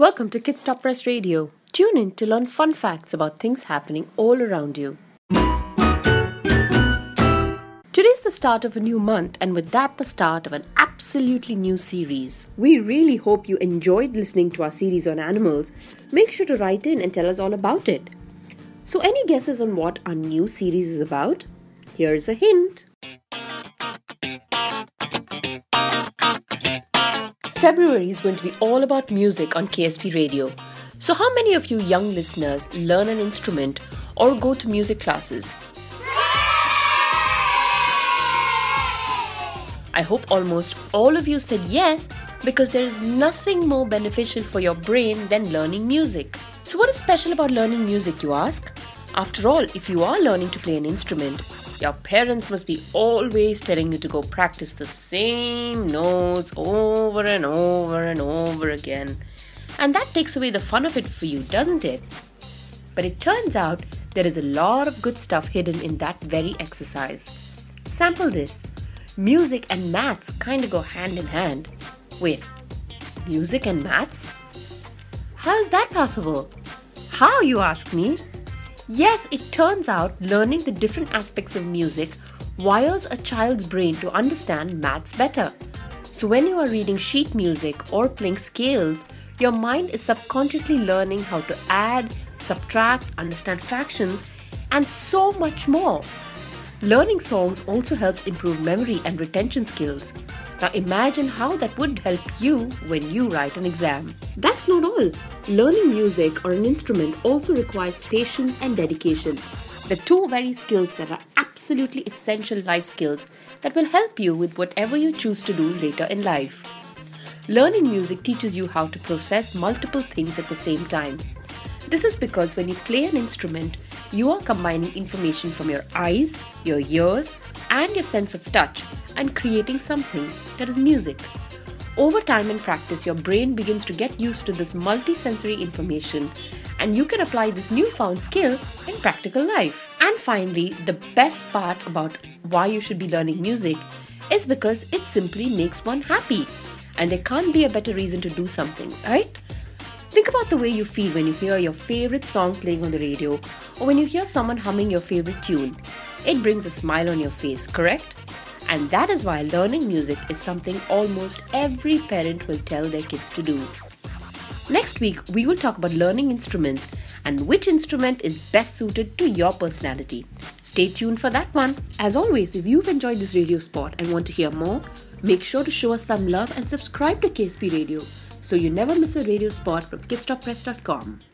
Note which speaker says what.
Speaker 1: Welcome to Kidstop Press Radio. Tune in to learn fun facts about things happening all around you. Today's the start of a new month, and with that, the start of an absolutely new series. We really hope you enjoyed listening to our series on animals. Make sure to write in and tell us all about it. So, any guesses on what our new series is about? Here's a hint. February is going to be all about music on KSP Radio. So, how many of you young listeners learn an instrument or go to music classes? I hope almost all of you said yes because there is nothing more beneficial for your brain than learning music. So, what is special about learning music, you ask? After all, if you are learning to play an instrument, your parents must be always telling you to go practice the same notes over and over and over again. And that takes away the fun of it for you, doesn't it? But it turns out there is a lot of good stuff hidden in that very exercise. Sample this. Music and maths kind of go hand in hand. Wait, music and maths? How is that possible? How, you ask me? Yes, it turns out learning the different aspects of music wires a child's brain to understand maths better. So, when you are reading sheet music or playing scales, your mind is subconsciously learning how to add, subtract, understand fractions, and so much more. Learning songs also helps improve memory and retention skills. Now imagine how that would help you when you write an exam. That's not all. Learning music or an instrument also requires patience and dedication. The two very skills that are absolutely essential life skills that will help you with whatever you choose to do later in life. Learning music teaches you how to process multiple things at the same time. This is because when you play an instrument, you are combining information from your eyes, your ears, and your sense of touch and creating something that is music. Over time and practice, your brain begins to get used to this multi-sensory information and you can apply this newfound skill in practical life. And finally, the best part about why you should be learning music is because it simply makes one happy. And there can't be a better reason to do something, right? Think about the way you feel when you hear your favorite song playing on the radio or when you hear someone humming your favorite tune. It brings a smile on your face, correct? And that is why learning music is something almost every parent will tell their kids to do. Next week, we will talk about learning instruments and which instrument is best suited to your personality. Stay tuned for that one. As always, if you've enjoyed this radio spot and want to hear more, make sure to show us some love and subscribe to KSP Radio so you never miss a radio spot from kidstoppress.com.